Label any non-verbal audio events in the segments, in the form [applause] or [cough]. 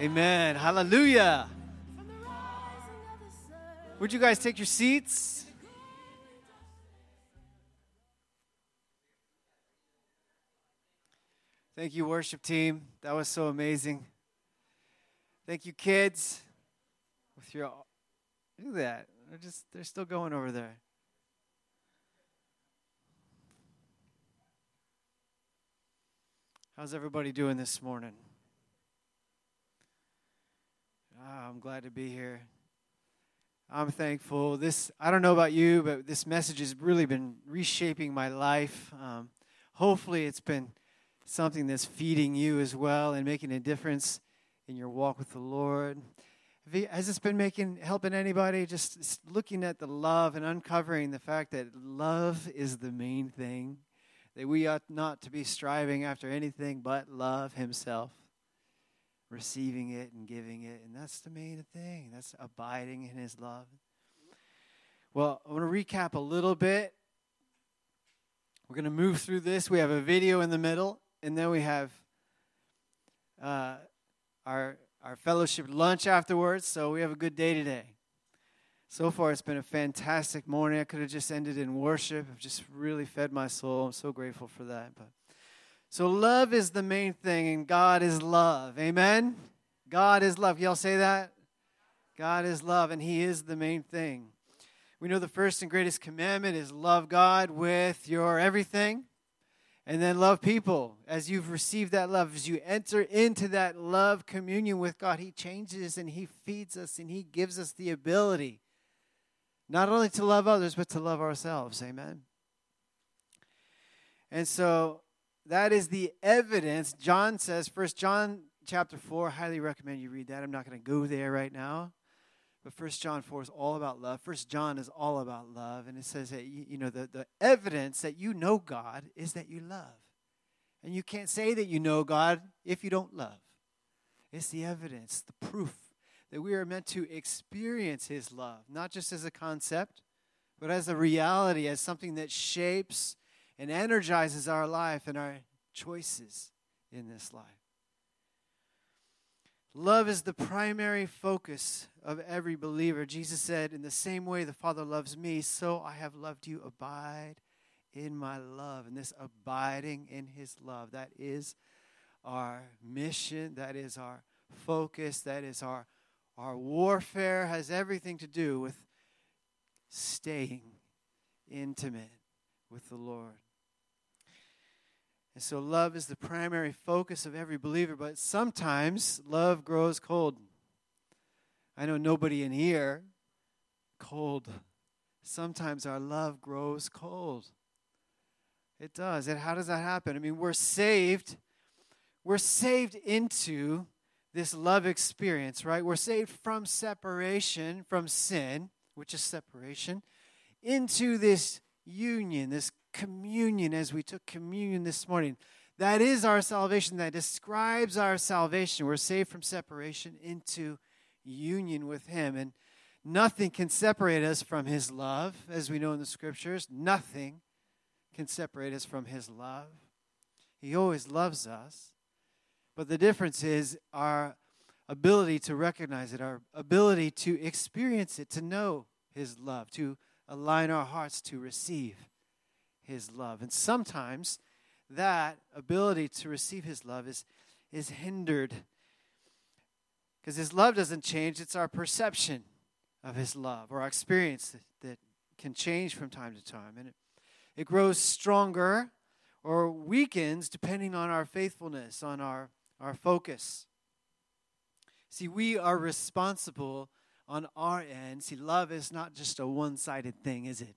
Amen. Hallelujah. Would you guys take your seats? Thank you, worship team. That was so amazing. Thank you, kids. With your look at that. They're just they're still going over there. How's everybody doing this morning? Ah, I'm glad to be here. I'm thankful. This I don't know about you, but this message has really been reshaping my life. Um, hopefully, it's been something that's feeding you as well and making a difference in your walk with the Lord. Has this been making helping anybody? Just looking at the love and uncovering the fact that love is the main thing. That we ought not to be striving after anything but love Himself receiving it and giving it. And that's the main thing. That's abiding in His love. Well, I want to recap a little bit. We're going to move through this. We have a video in the middle, and then we have uh, our, our fellowship lunch afterwards. So we have a good day today. So far, it's been a fantastic morning. I could have just ended in worship. I've just really fed my soul. I'm so grateful for that. But so, love is the main thing, and God is love. Amen? God is love. Y'all say that? God is love, and He is the main thing. We know the first and greatest commandment is love God with your everything, and then love people. As you've received that love, as you enter into that love communion with God, He changes and He feeds us and He gives us the ability not only to love others, but to love ourselves. Amen? And so, that is the evidence. John says, First John chapter 4, highly recommend you read that. I'm not going to go there right now. But First John 4 is all about love. First John is all about love. And it says that, you, you know, the, the evidence that you know God is that you love. And you can't say that you know God if you don't love. It's the evidence, the proof that we are meant to experience His love, not just as a concept, but as a reality, as something that shapes and energizes our life and our choices in this life. Love is the primary focus of every believer. Jesus said, In the same way the Father loves me, so I have loved you. Abide in my love. And this abiding in his love, that is our mission, that is our focus, that is our, our warfare, has everything to do with staying intimate with the Lord. And so love is the primary focus of every believer, but sometimes love grows cold. I know nobody in here cold. Sometimes our love grows cold. It does. And how does that happen? I mean, we're saved. We're saved into this love experience, right? We're saved from separation from sin, which is separation, into this union, this communion as we took communion this morning. That is our salvation. That describes our salvation. We're saved from separation into union with Him. And nothing can separate us from His love, as we know in the scriptures. Nothing can separate us from His love. He always loves us. But the difference is our ability to recognize it, our ability to experience it, to know His love, to align our hearts to receive his love. And sometimes that ability to receive his love is, is hindered because his love doesn't change, it's our perception of his love or our experience that, that can change from time to time. And it, it grows stronger or weakens depending on our faithfulness, on our, our focus. See, we are responsible on our end. See, love is not just a one sided thing, is it?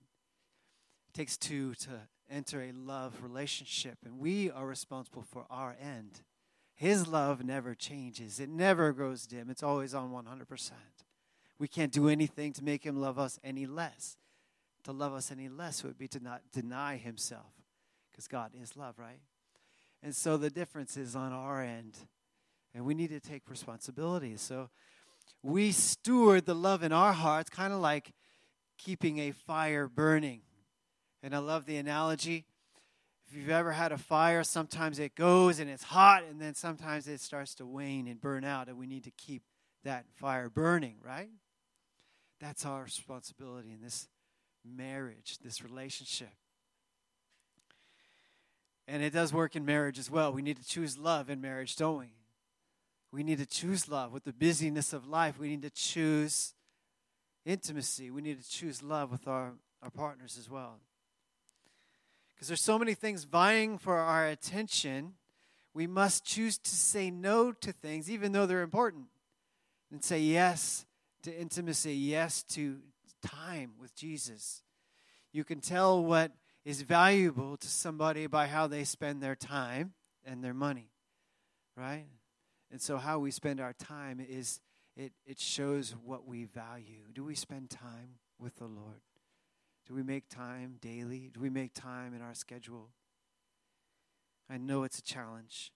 It takes two to enter a love relationship, and we are responsible for our end. His love never changes, it never grows dim, it's always on 100%. We can't do anything to make him love us any less. To love us any less would be to not deny himself, because God is love, right? And so the difference is on our end, and we need to take responsibility. So we steward the love in our hearts, kind of like keeping a fire burning and I love the analogy. If you've ever had a fire, sometimes it goes and it's hot, and then sometimes it starts to wane and burn out, and we need to keep that fire burning, right? That's our responsibility in this marriage, this relationship. And it does work in marriage as well. We need to choose love in marriage, don't we? We need to choose love. With the busyness of life, we need to choose intimacy. We need to choose love with our, our partners as well. Because there's so many things vying for our attention, we must choose to say no to things, even though they're important, and say yes to intimacy, yes to time with Jesus. You can tell what is valuable to somebody by how they spend their time and their money, right? And so, how we spend our time is it, it shows what we value. Do we spend time with the Lord? Do we make time daily? Do we make time in our schedule? I know it's a challenge.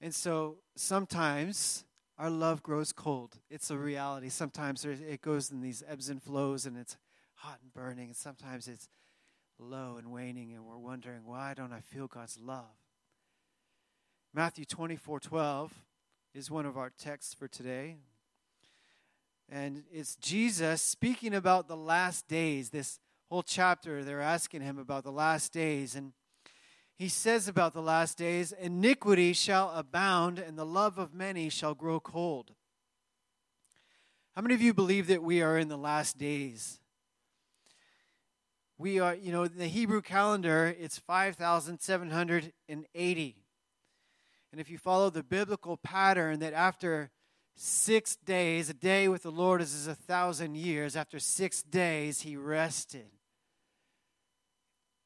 And so sometimes our love grows cold. It's a reality. Sometimes it goes in these ebbs and flows and it's hot and burning, and sometimes it's low and waning, and we're wondering, why don't I feel God's love? Matthew 24 12 is one of our texts for today. And it's Jesus speaking about the last days. This whole chapter, they're asking him about the last days. And he says about the last days iniquity shall abound, and the love of many shall grow cold. How many of you believe that we are in the last days? We are, you know, the Hebrew calendar, it's 5,780. And if you follow the biblical pattern that after six days, a day with the Lord is a thousand years, after six days, he rested.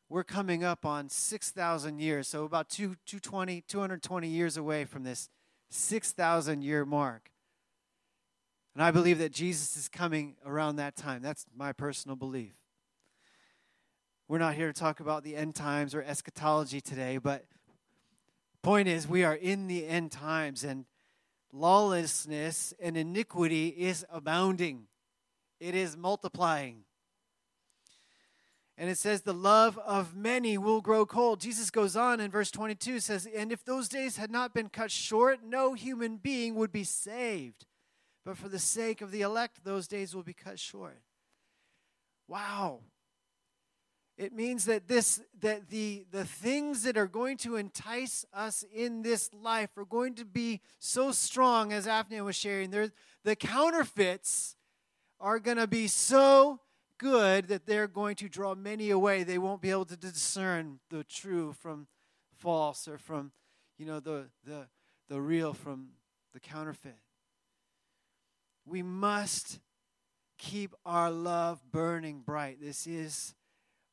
We're coming up on 6,000 years, so about 220, 220 years away from this 6,000 year mark. And I believe that Jesus is coming around that time. That's my personal belief. We're not here to talk about the end times or eschatology today, but point is we are in the end times and lawlessness and iniquity is abounding. It is multiplying. And it says, the love of many will grow cold. Jesus goes on in verse 22 says, And if those days had not been cut short, no human being would be saved. But for the sake of the elect, those days will be cut short. Wow. It means that this that the the things that are going to entice us in this life are going to be so strong as Afnan was sharing. There the counterfeits are going to be so good that they're going to draw many away. They won't be able to discern the true from false or from you know the the the real from the counterfeit. We must keep our love burning bright. This is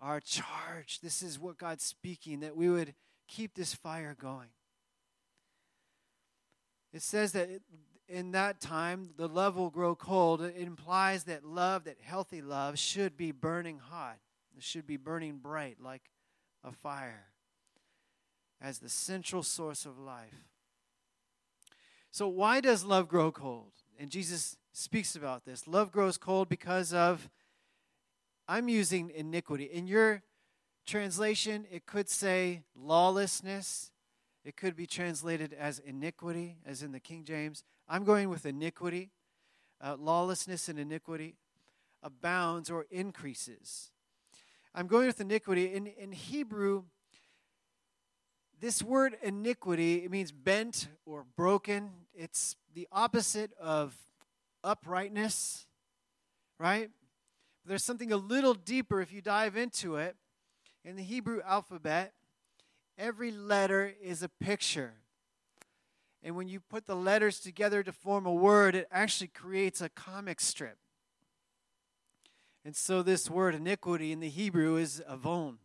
our charge. This is what God's speaking, that we would keep this fire going. It says that in that time, the love will grow cold. It implies that love, that healthy love, should be burning hot. It should be burning bright like a fire as the central source of life. So, why does love grow cold? And Jesus speaks about this. Love grows cold because of I'm using iniquity. In your translation, it could say lawlessness. It could be translated as iniquity, as in the King James. I'm going with iniquity. Uh, lawlessness and iniquity abounds or increases. I'm going with iniquity. In, in Hebrew, this word iniquity, it means bent or broken. It's the opposite of uprightness, right? There's something a little deeper if you dive into it. In the Hebrew alphabet, every letter is a picture. And when you put the letters together to form a word, it actually creates a comic strip. And so this word iniquity in the Hebrew is avon,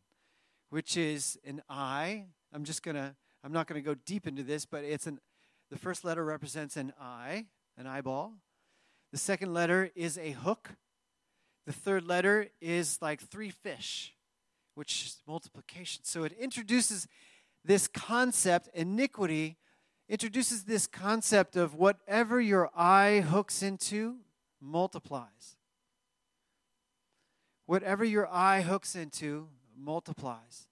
which is an eye. I'm just going to I'm not going to go deep into this, but it's an the first letter represents an eye, an eyeball. The second letter is a hook. The third letter is like three fish, which is multiplication. So it introduces this concept, iniquity, introduces this concept of whatever your eye hooks into multiplies. Whatever your eye hooks into multiplies.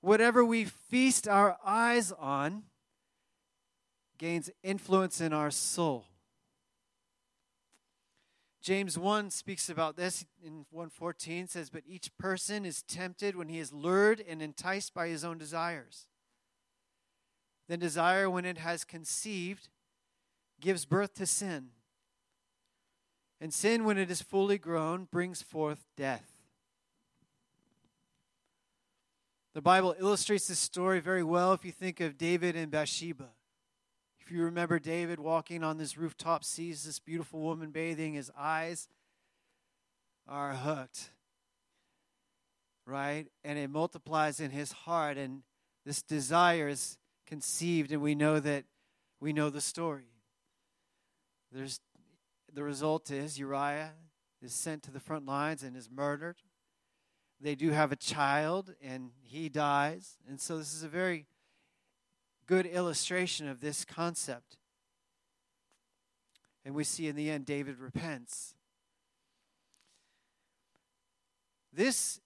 Whatever we feast our eyes on gains influence in our soul. James 1 speaks about this in 114 says but each person is tempted when he is lured and enticed by his own desires. Then desire when it has conceived gives birth to sin. And sin when it is fully grown brings forth death. The Bible illustrates this story very well if you think of David and Bathsheba. If you remember David walking on this rooftop, sees this beautiful woman bathing, his eyes are hooked, right? And it multiplies in his heart, and this desire is conceived, and we know that we know the story. There's the result is Uriah is sent to the front lines and is murdered. They do have a child, and he dies. And so, this is a very good illustration of this concept. And we see in the end, David repents. This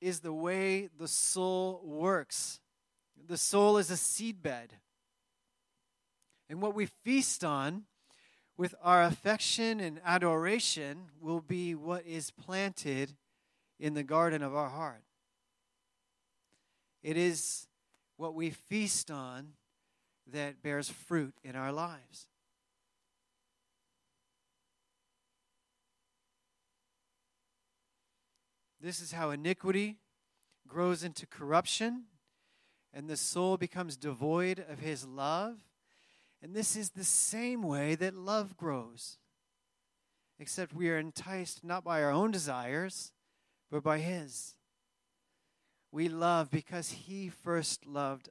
is the way the soul works. The soul is a seedbed. And what we feast on with our affection and adoration will be what is planted in the garden of our heart. It is what we feast on that bears fruit in our lives. This is how iniquity grows into corruption, and the soul becomes devoid of his love. And this is the same way that love grows, except we are enticed not by our own desires, but by his. We love because he first loved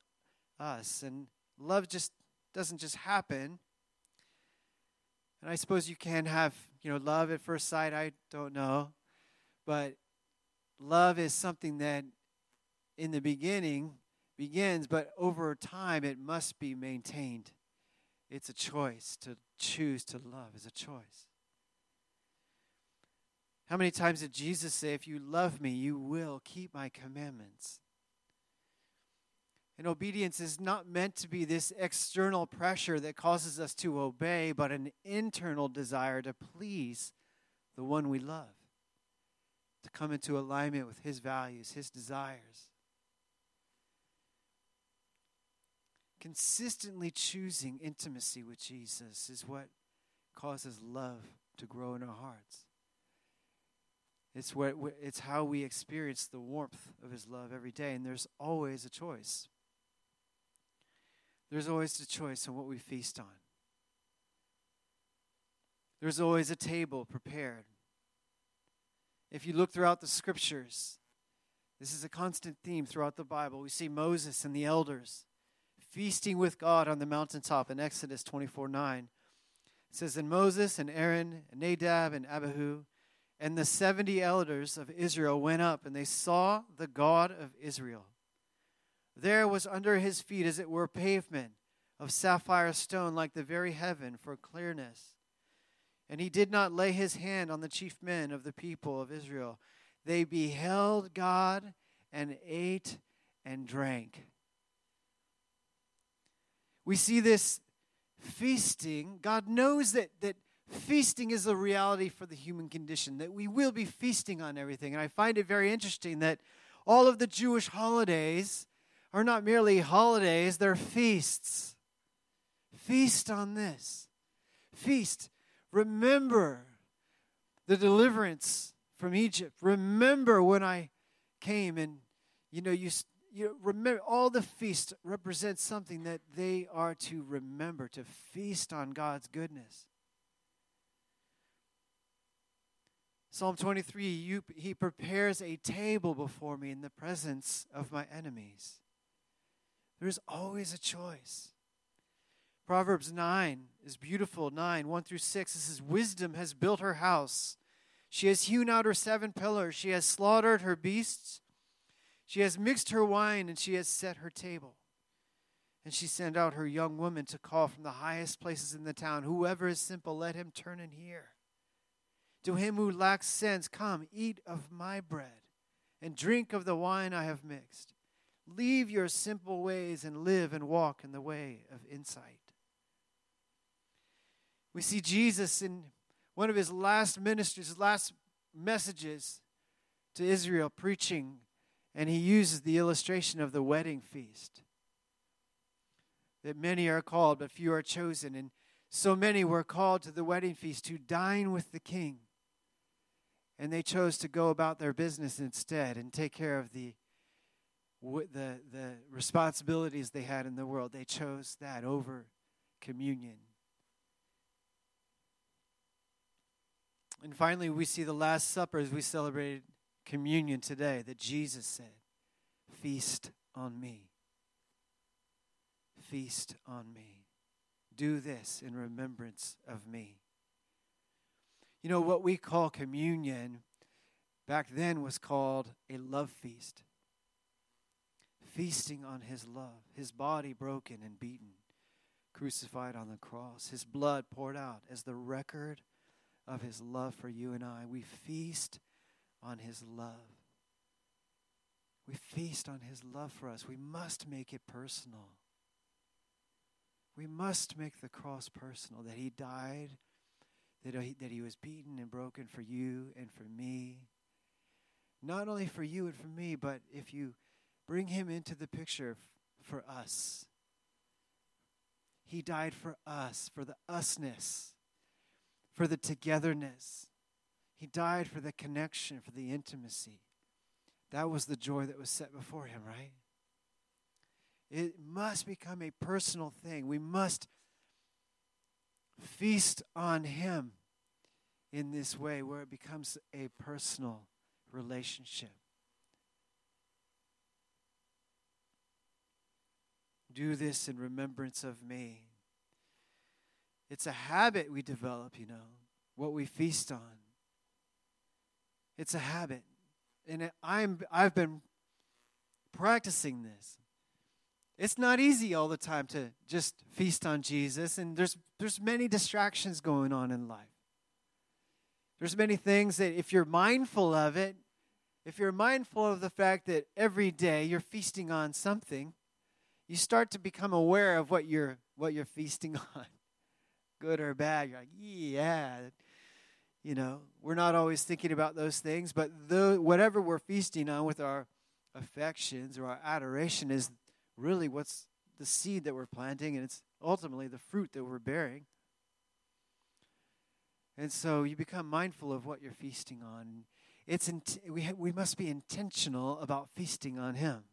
us. And love just doesn't just happen. And I suppose you can have, you know, love at first sight, I don't know. But love is something that in the beginning begins, but over time it must be maintained. It's a choice to choose to love is a choice. How many times did Jesus say, If you love me, you will keep my commandments? And obedience is not meant to be this external pressure that causes us to obey, but an internal desire to please the one we love, to come into alignment with his values, his desires. Consistently choosing intimacy with Jesus is what causes love to grow in our hearts. It's, what, it's how we experience the warmth of his love every day, and there's always a choice. There's always a choice on what we feast on. There's always a table prepared. If you look throughout the scriptures, this is a constant theme throughout the Bible. We see Moses and the elders feasting with God on the mountaintop in Exodus 24 9. It says, And Moses and Aaron and Nadab and Abihu and the 70 elders of Israel went up, and they saw the God of Israel. There was under his feet, as it were, pavement of sapphire stone, like the very heaven, for clearness. And he did not lay his hand on the chief men of the people of Israel. They beheld God and ate and drank. We see this feasting. God knows that, that feasting is a reality for the human condition, that we will be feasting on everything. And I find it very interesting that all of the Jewish holidays are not merely holidays, they're feasts. Feast on this. Feast. Remember the deliverance from Egypt. Remember when I came and, you know, you, you remember all the feasts represent something that they are to remember, to feast on God's goodness. Psalm 23 you, He prepares a table before me in the presence of my enemies. There's always a choice. Proverbs 9 is beautiful. 9, 1 through 6. This is Wisdom has built her house. She has hewn out her seven pillars. She has slaughtered her beasts. She has mixed her wine, and she has set her table. And she sent out her young women to call from the highest places in the town Whoever is simple, let him turn and hear. To him who lacks sense, come, eat of my bread and drink of the wine I have mixed. Leave your simple ways and live and walk in the way of insight. We see Jesus in one of his last ministries, his last messages to Israel, preaching, and he uses the illustration of the wedding feast. That many are called, but few are chosen. And so many were called to the wedding feast to dine with the king. And they chose to go about their business instead and take care of the, the, the responsibilities they had in the world. They chose that over communion. And finally, we see the Last Supper as we celebrated communion today that Jesus said, Feast on me. Feast on me. Do this in remembrance of me. You know, what we call communion back then was called a love feast. Feasting on his love, his body broken and beaten, crucified on the cross, his blood poured out as the record of his love for you and I. We feast on his love. We feast on his love for us. We must make it personal. We must make the cross personal that he died, that he, that he was beaten and broken for you and for me. Not only for you and for me, but if you bring him into the picture for us, he died for us, for the usness for the togetherness. He died for the connection, for the intimacy. That was the joy that was set before him, right? It must become a personal thing. We must feast on him in this way where it becomes a personal relationship. Do this in remembrance of me. It's a habit we develop, you know, what we feast on. It's a habit. And I'm, I've been practicing this. It's not easy all the time to just feast on Jesus, and there's, there's many distractions going on in life. There's many things that if you're mindful of it, if you're mindful of the fact that every day you're feasting on something, you start to become aware of what you're what you're feasting [laughs] on good or bad. You're like, yeah. You know, we're not always thinking about those things, but the, whatever we're feasting on with our affections or our adoration is really what's the seed that we're planting, and it's ultimately the fruit that we're bearing. And so you become mindful of what you're feasting on. It's in, we, ha, we must be intentional about feasting on Him.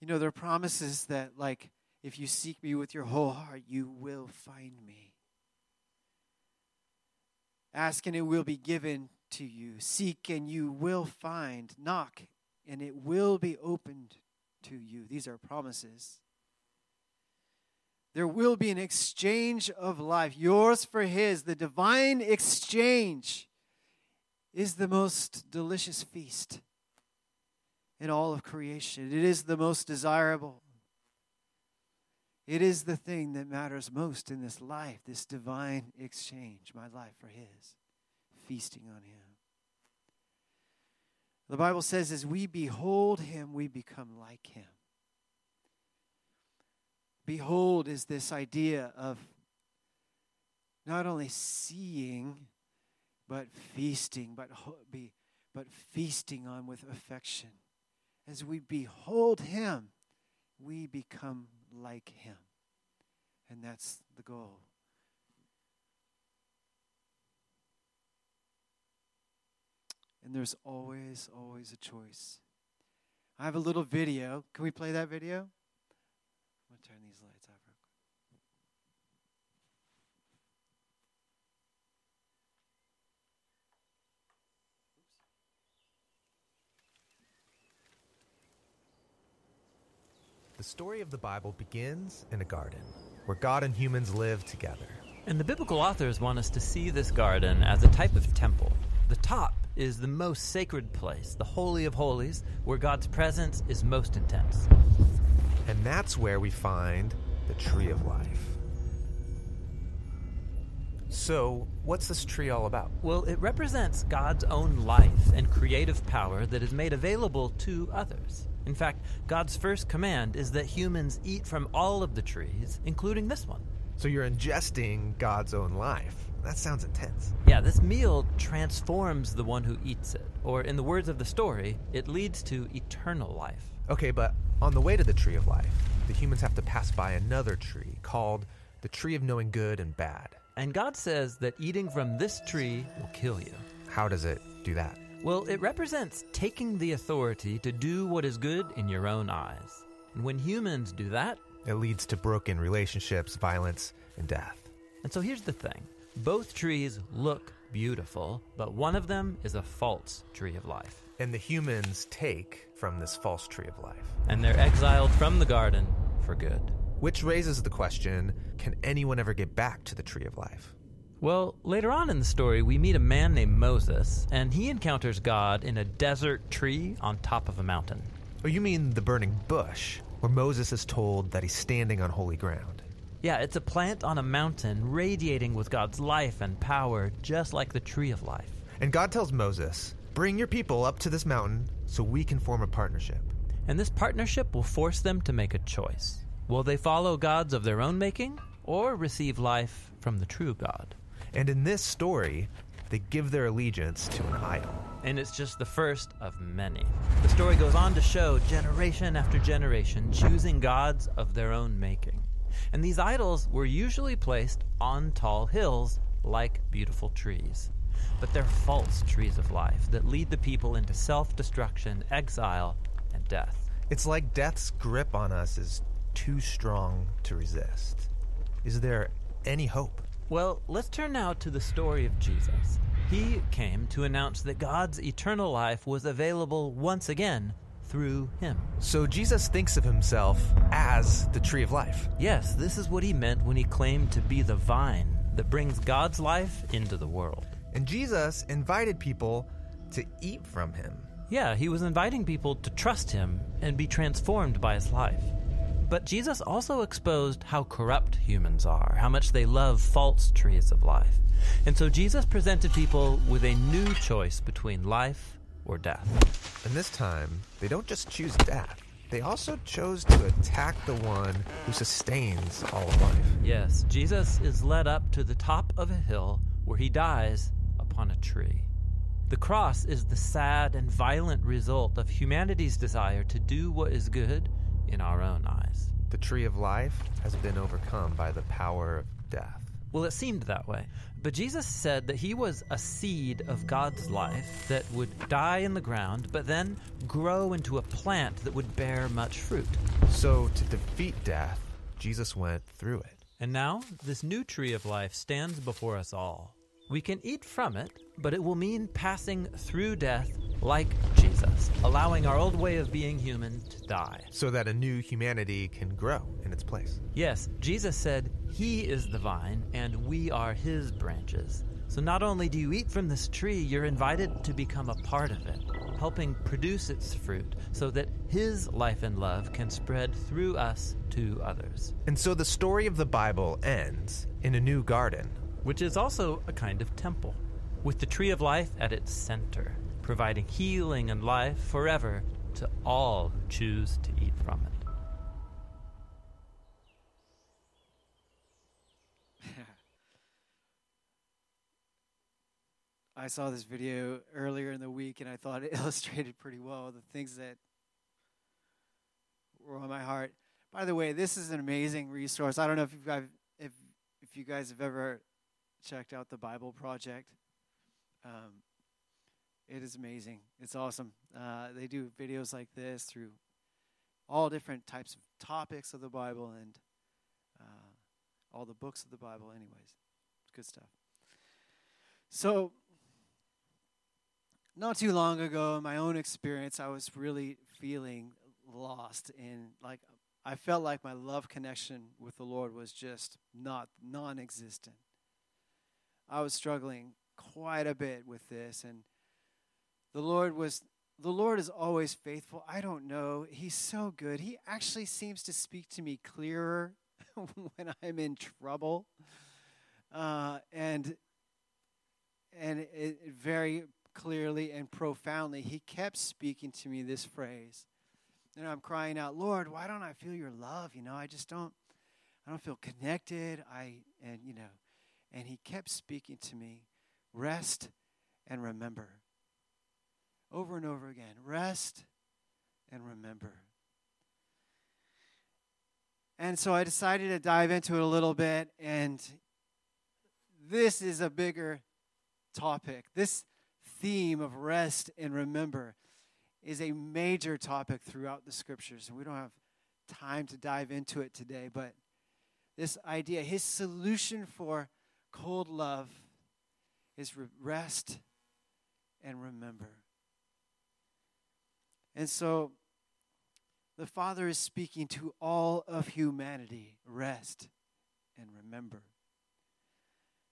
You know, there are promises that, like, if you seek me with your whole heart, you will find me. Ask and it will be given to you. Seek and you will find. Knock and it will be opened to you. These are promises. There will be an exchange of life, yours for his. The divine exchange is the most delicious feast in all of creation. It is the most desirable. It is the thing that matters most in this life, this divine exchange, my life for His, feasting on Him. The Bible says, as we behold Him, we become like Him. Behold is this idea of not only seeing, but feasting, but, be, but feasting on with affection as we behold him, we become like him. And that's the goal. And there's always, always a choice. I have a little video. Can we play that video? I'm going to turn these lights off. The story of the Bible begins in a garden where God and humans live together. And the biblical authors want us to see this garden as a type of temple. The top is the most sacred place, the Holy of Holies, where God's presence is most intense. And that's where we find the tree of life. So, what's this tree all about? Well, it represents God's own life and creative power that is made available to others. In fact, God's first command is that humans eat from all of the trees, including this one. So, you're ingesting God's own life. That sounds intense. Yeah, this meal transforms the one who eats it, or in the words of the story, it leads to eternal life. Okay, but on the way to the tree of life, the humans have to pass by another tree called the tree of knowing good and bad. And God says that eating from this tree will kill you. How does it do that? Well, it represents taking the authority to do what is good in your own eyes. And when humans do that, It leads to broken relationships, violence, and death. and so here's the thing both trees look beautiful, but one of them is a false tree of life. And the humans take from this false tree of life. And they're exiled from the garden for good. Which raises the question can anyone ever get back to the tree of life? Well, later on in the story, we meet a man named Moses, and he encounters God in a desert tree on top of a mountain. Oh, you mean the burning bush, where Moses is told that he's standing on holy ground. Yeah, it's a plant on a mountain radiating with God's life and power, just like the tree of life. And God tells Moses, Bring your people up to this mountain so we can form a partnership. And this partnership will force them to make a choice. Will they follow gods of their own making, or receive life from the true God? And in this story, they give their allegiance to an idol. And it's just the first of many. The story goes on to show generation after generation choosing gods of their own making. And these idols were usually placed on tall hills like beautiful trees. But they're false trees of life that lead the people into self destruction, exile, and death. It's like death's grip on us is too strong to resist. Is there any hope? Well, let's turn now to the story of Jesus. He came to announce that God's eternal life was available once again through him. So Jesus thinks of himself as the tree of life. Yes, this is what he meant when he claimed to be the vine that brings God's life into the world. And Jesus invited people to eat from him. Yeah, he was inviting people to trust him and be transformed by his life. But Jesus also exposed how corrupt humans are, how much they love false trees of life. And so Jesus presented people with a new choice between life or death. And this time, they don't just choose death, they also chose to attack the one who sustains all of life. Yes, Jesus is led up to the top of a hill where he dies upon a tree. The cross is the sad and violent result of humanity's desire to do what is good in our own eyes. The tree of life has been overcome by the power of death. Well, it seemed that way. But Jesus said that he was a seed of God's life that would die in the ground, but then grow into a plant that would bear much fruit. So, to defeat death, Jesus went through it. And now, this new tree of life stands before us all. We can eat from it, but it will mean passing through death like Jesus, allowing our old way of being human to die. so that a new humanity can grow in its place. Yes, Jesus said, He is the vine, and we are His branches. So not only do you eat from this tree, you're invited to become a part of it, helping produce its fruit, so that His life and love can spread through us to others, And so the story of the Bible ends in a new garden. which is also a kind of temple, with the tree of life at its center, providing healing and life forever to all who choose to eat from it. [laughs] I saw this video earlier in the week and I thought it [laughs] illustrated pretty well the things that were on my heart. By the way, this is an amazing resource. I don't know if you guys if if you guys have ever checked out the Bible Project. Um, it is amazing. It's awesome. Uh, they do videos like this through all different types of topics of the Bible and uh, all the books of the Bible. Anyways, good stuff. So not too long ago, in my own experience, I was really feeling lost in like I felt like my love connection with the Lord was just not non-existent. I was struggling quite a bit with this and the Lord was the Lord is always faithful. I don't know. He's so good. He actually seems to speak to me clearer [laughs] when I'm in trouble. uh, and and it, it very clearly and profoundly, he kept speaking to me this phrase. And I'm crying out, Lord, why don't I feel your love? You know, I just don't, I don't feel connected. I, and, you know, and he kept speaking to me, rest and remember. Over and over again, rest and remember. And so I decided to dive into it a little bit, and this is a bigger topic. This theme of rest and remember is a major topic throughout the scriptures, and we don't have time to dive into it today, but this idea, his solution for cold love is rest and remember. And so the Father is speaking to all of humanity rest and remember.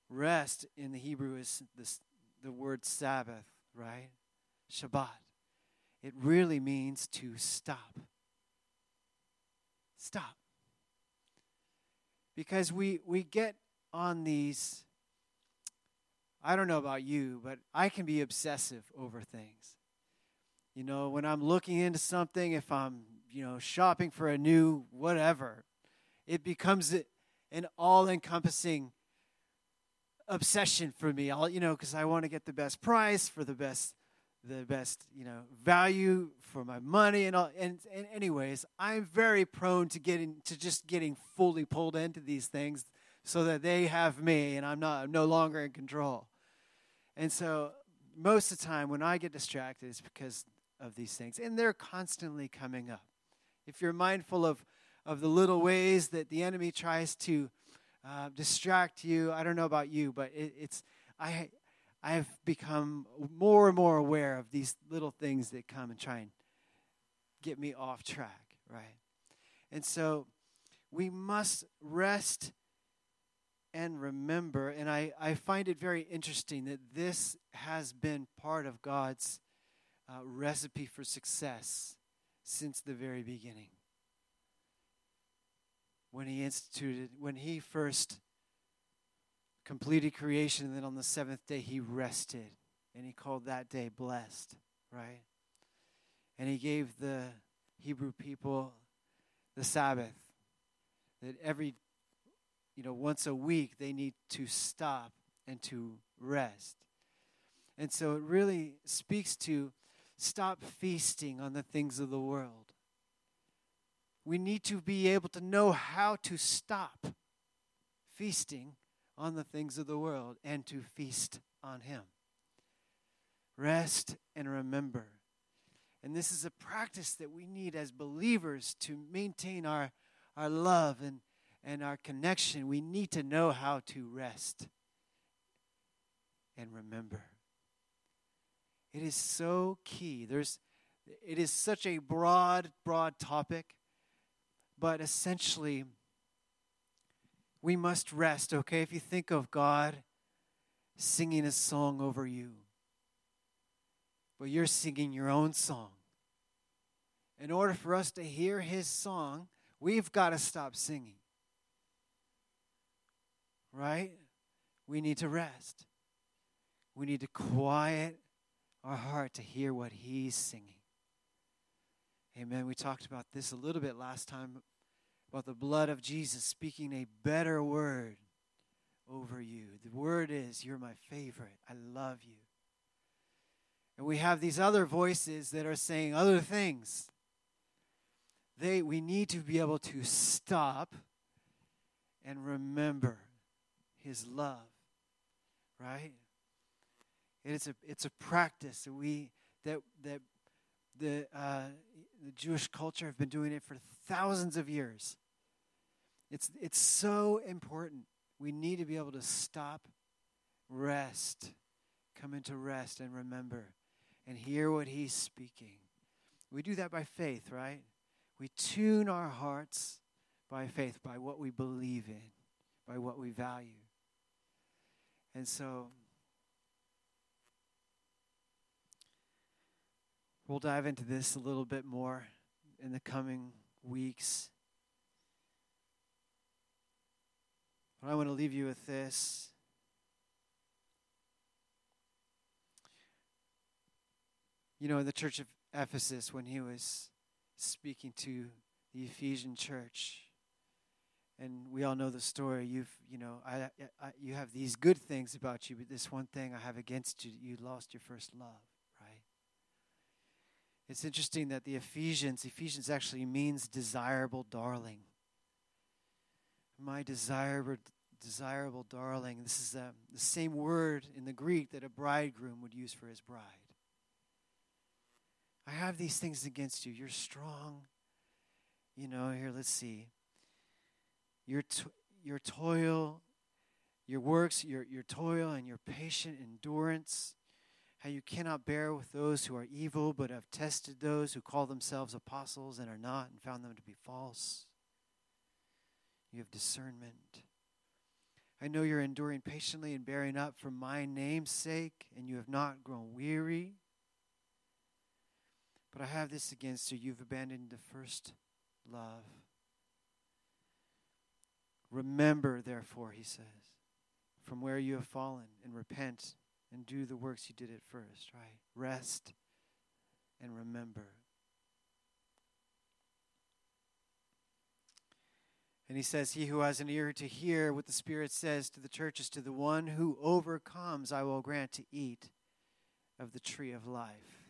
Rest in the Hebrew is this, the word Sabbath, right? Shabbat. It really means to stop. Stop. Because we, we get on these, I don't know about you, but I can be obsessive over things. You know, when I'm looking into something, if I'm, you know, shopping for a new whatever, it becomes an all encompassing obsession for me. I'll, you know, because I want to get the best price for the best the best you know value for my money and all and, and anyways i'm very prone to getting to just getting fully pulled into these things so that they have me and i'm not I'm no longer in control and so most of the time when i get distracted it's because of these things and they're constantly coming up if you're mindful of of the little ways that the enemy tries to uh, distract you i don't know about you but it, it's i I've become more and more aware of these little things that come and try and get me off track, right? And so we must rest and remember. And I, I find it very interesting that this has been part of God's uh, recipe for success since the very beginning. When He instituted, when He first completed creation, and then on the seventh day he rested, and he called that day blessed, right? And he gave the Hebrew people the Sabbath, that every, you know, once a week they need to stop and to rest. And so it really speaks to stop feasting on the things of the world. We need to be able to know how to stop feasting on the things of the world and to feast on Him. Rest and remember. And this is a practice that we need as believers to maintain our, our love and, and our connection. We need to know how to rest and remember. It is so key. There's, it is such a broad, broad topic, but essentially, we must rest, okay? If you think of God singing a song over you, but you're singing your own song. In order for us to hear his song, we've got to stop singing. Right? We need to rest. We need to quiet our heart to hear what he's singing. Amen. We talked about this a little bit last time about the blood of Jesus speaking a better word over you. The word is, You're my favorite. I love you. And we have these other voices that are saying other things. They, we need to be able to stop and remember his love, right? It's a, it's a practice that we that that the uh, the Jewish culture have been doing it for thousands of years. It's, it's so important. We need to be able to stop, rest, come into rest, and remember and hear what He's speaking. We do that by faith, right? We tune our hearts by faith, by what we believe in, by what we value. And so We'll dive into this a little bit more in the coming weeks. But I want to leave you with this. You know, in the church of Ephesus, when he was speaking to the Ephesian church, and we all know the story. You've, you know, I, I, you have these good things about you, but this one thing I have against you, you lost your first love. It's interesting that the Ephesians, Ephesians actually means desirable darling. My desirable, desirable darling. This is uh, the same word in the Greek that a bridegroom would use for his bride. I have these things against you. You're strong. You know, here, let's see. Your, to- your toil, your works, your, your toil, and your patient endurance. How you cannot bear with those who are evil, but have tested those who call themselves apostles and are not, and found them to be false. You have discernment. I know you're enduring patiently and bearing up for my name's sake, and you have not grown weary. But I have this against you. You've abandoned the first love. Remember, therefore, he says, from where you have fallen, and repent and do the works you did at first, right? Rest and remember. And he says, He who has an ear to hear what the Spirit says to the churches, to the one who overcomes, I will grant to eat of the tree of life.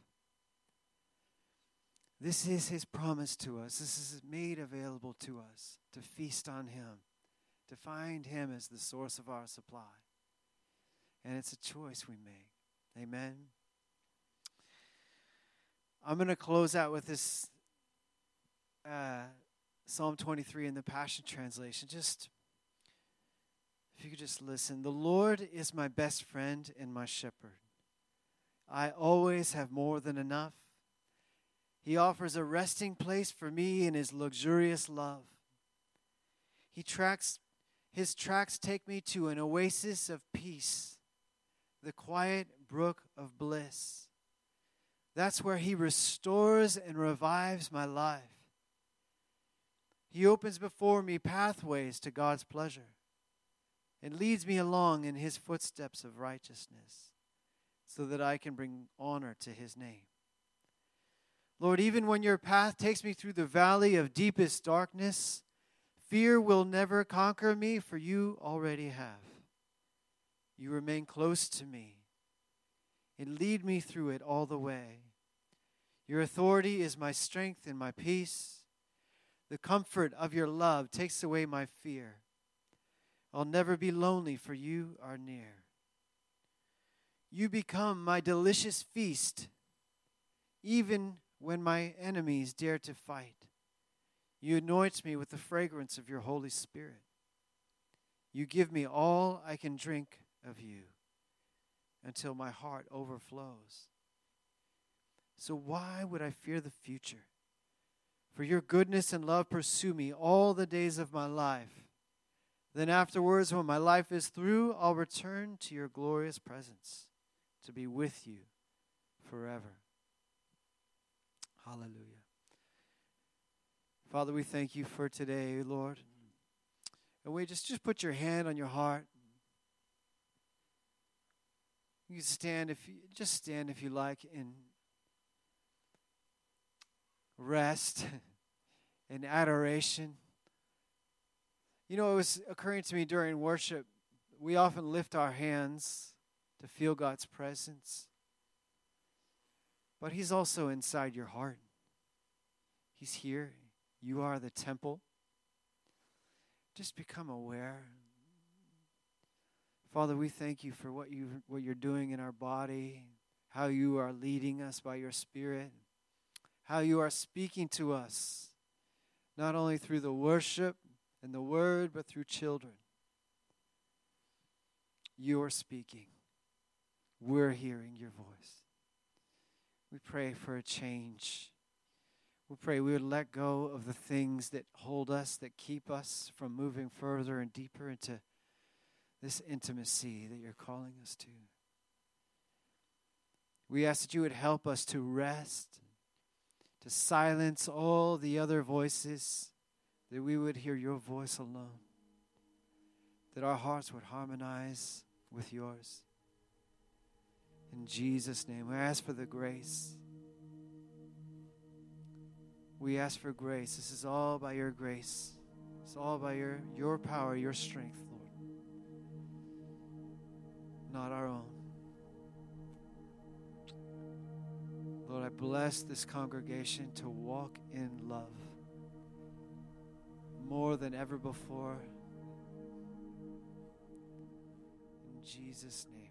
This is his promise to us. This is made available to us to feast on him, to find him as the source of our supply. And it's a choice we make. Amen. I'm going to close out with this uh, Psalm 23 in the Passion Translation. Just, if you could just listen. The Lord is my best friend and my shepherd. I always have more than enough. He offers a resting place for me in his luxurious love. He tracks, his tracks take me to an oasis of peace, the quiet brook of bliss. That's where he restores and revives my life. He opens before me pathways to God's pleasure and leads me along in his footsteps of righteousness so that I can bring honor to his name. Lord, even when your path takes me through the valley of deepest darkness, fear will never conquer me, for you already have. You remain close to me and lead me through it all the way. Your authority is my strength and my peace. The comfort of your love takes away my fear. I'll never be lonely, for you are near. You become my delicious feast, even when my enemies dare to fight. You anoint me with the fragrance of your Holy Spirit. You give me all I can drink of you until my heart overflows. So, why would I fear the future? For your goodness and love pursue me all the days of my life. Then, afterwards, when my life is through, I'll return to your glorious presence to be with you forever. Hallelujah. Father, we thank you for today, Lord. And we just, just put your hand on your heart. You stand if you just stand if you like [laughs] in rest and adoration. You know, it was occurring to me during worship, we often lift our hands to feel God's presence. But He's also inside your heart. He's here. You are the temple. Just become aware. Father, we thank you for what you what you're doing in our body, how you are leading us by your spirit, how you are speaking to us not only through the worship and the word but through children. You are speaking. We're hearing your voice. We pray for a change. We pray we would let go of the things that hold us, that keep us from moving further and deeper into this intimacy that you're calling us to. We ask that you would help us to rest, to silence all the other voices, that we would hear your voice alone, that our hearts would harmonize with yours. In Jesus' name, we ask for the grace We ask for grace. This is all by your grace. It's all by your, your power, your strength. Not our own. Lord, I bless this congregation to walk in love more than ever before. In Jesus' name.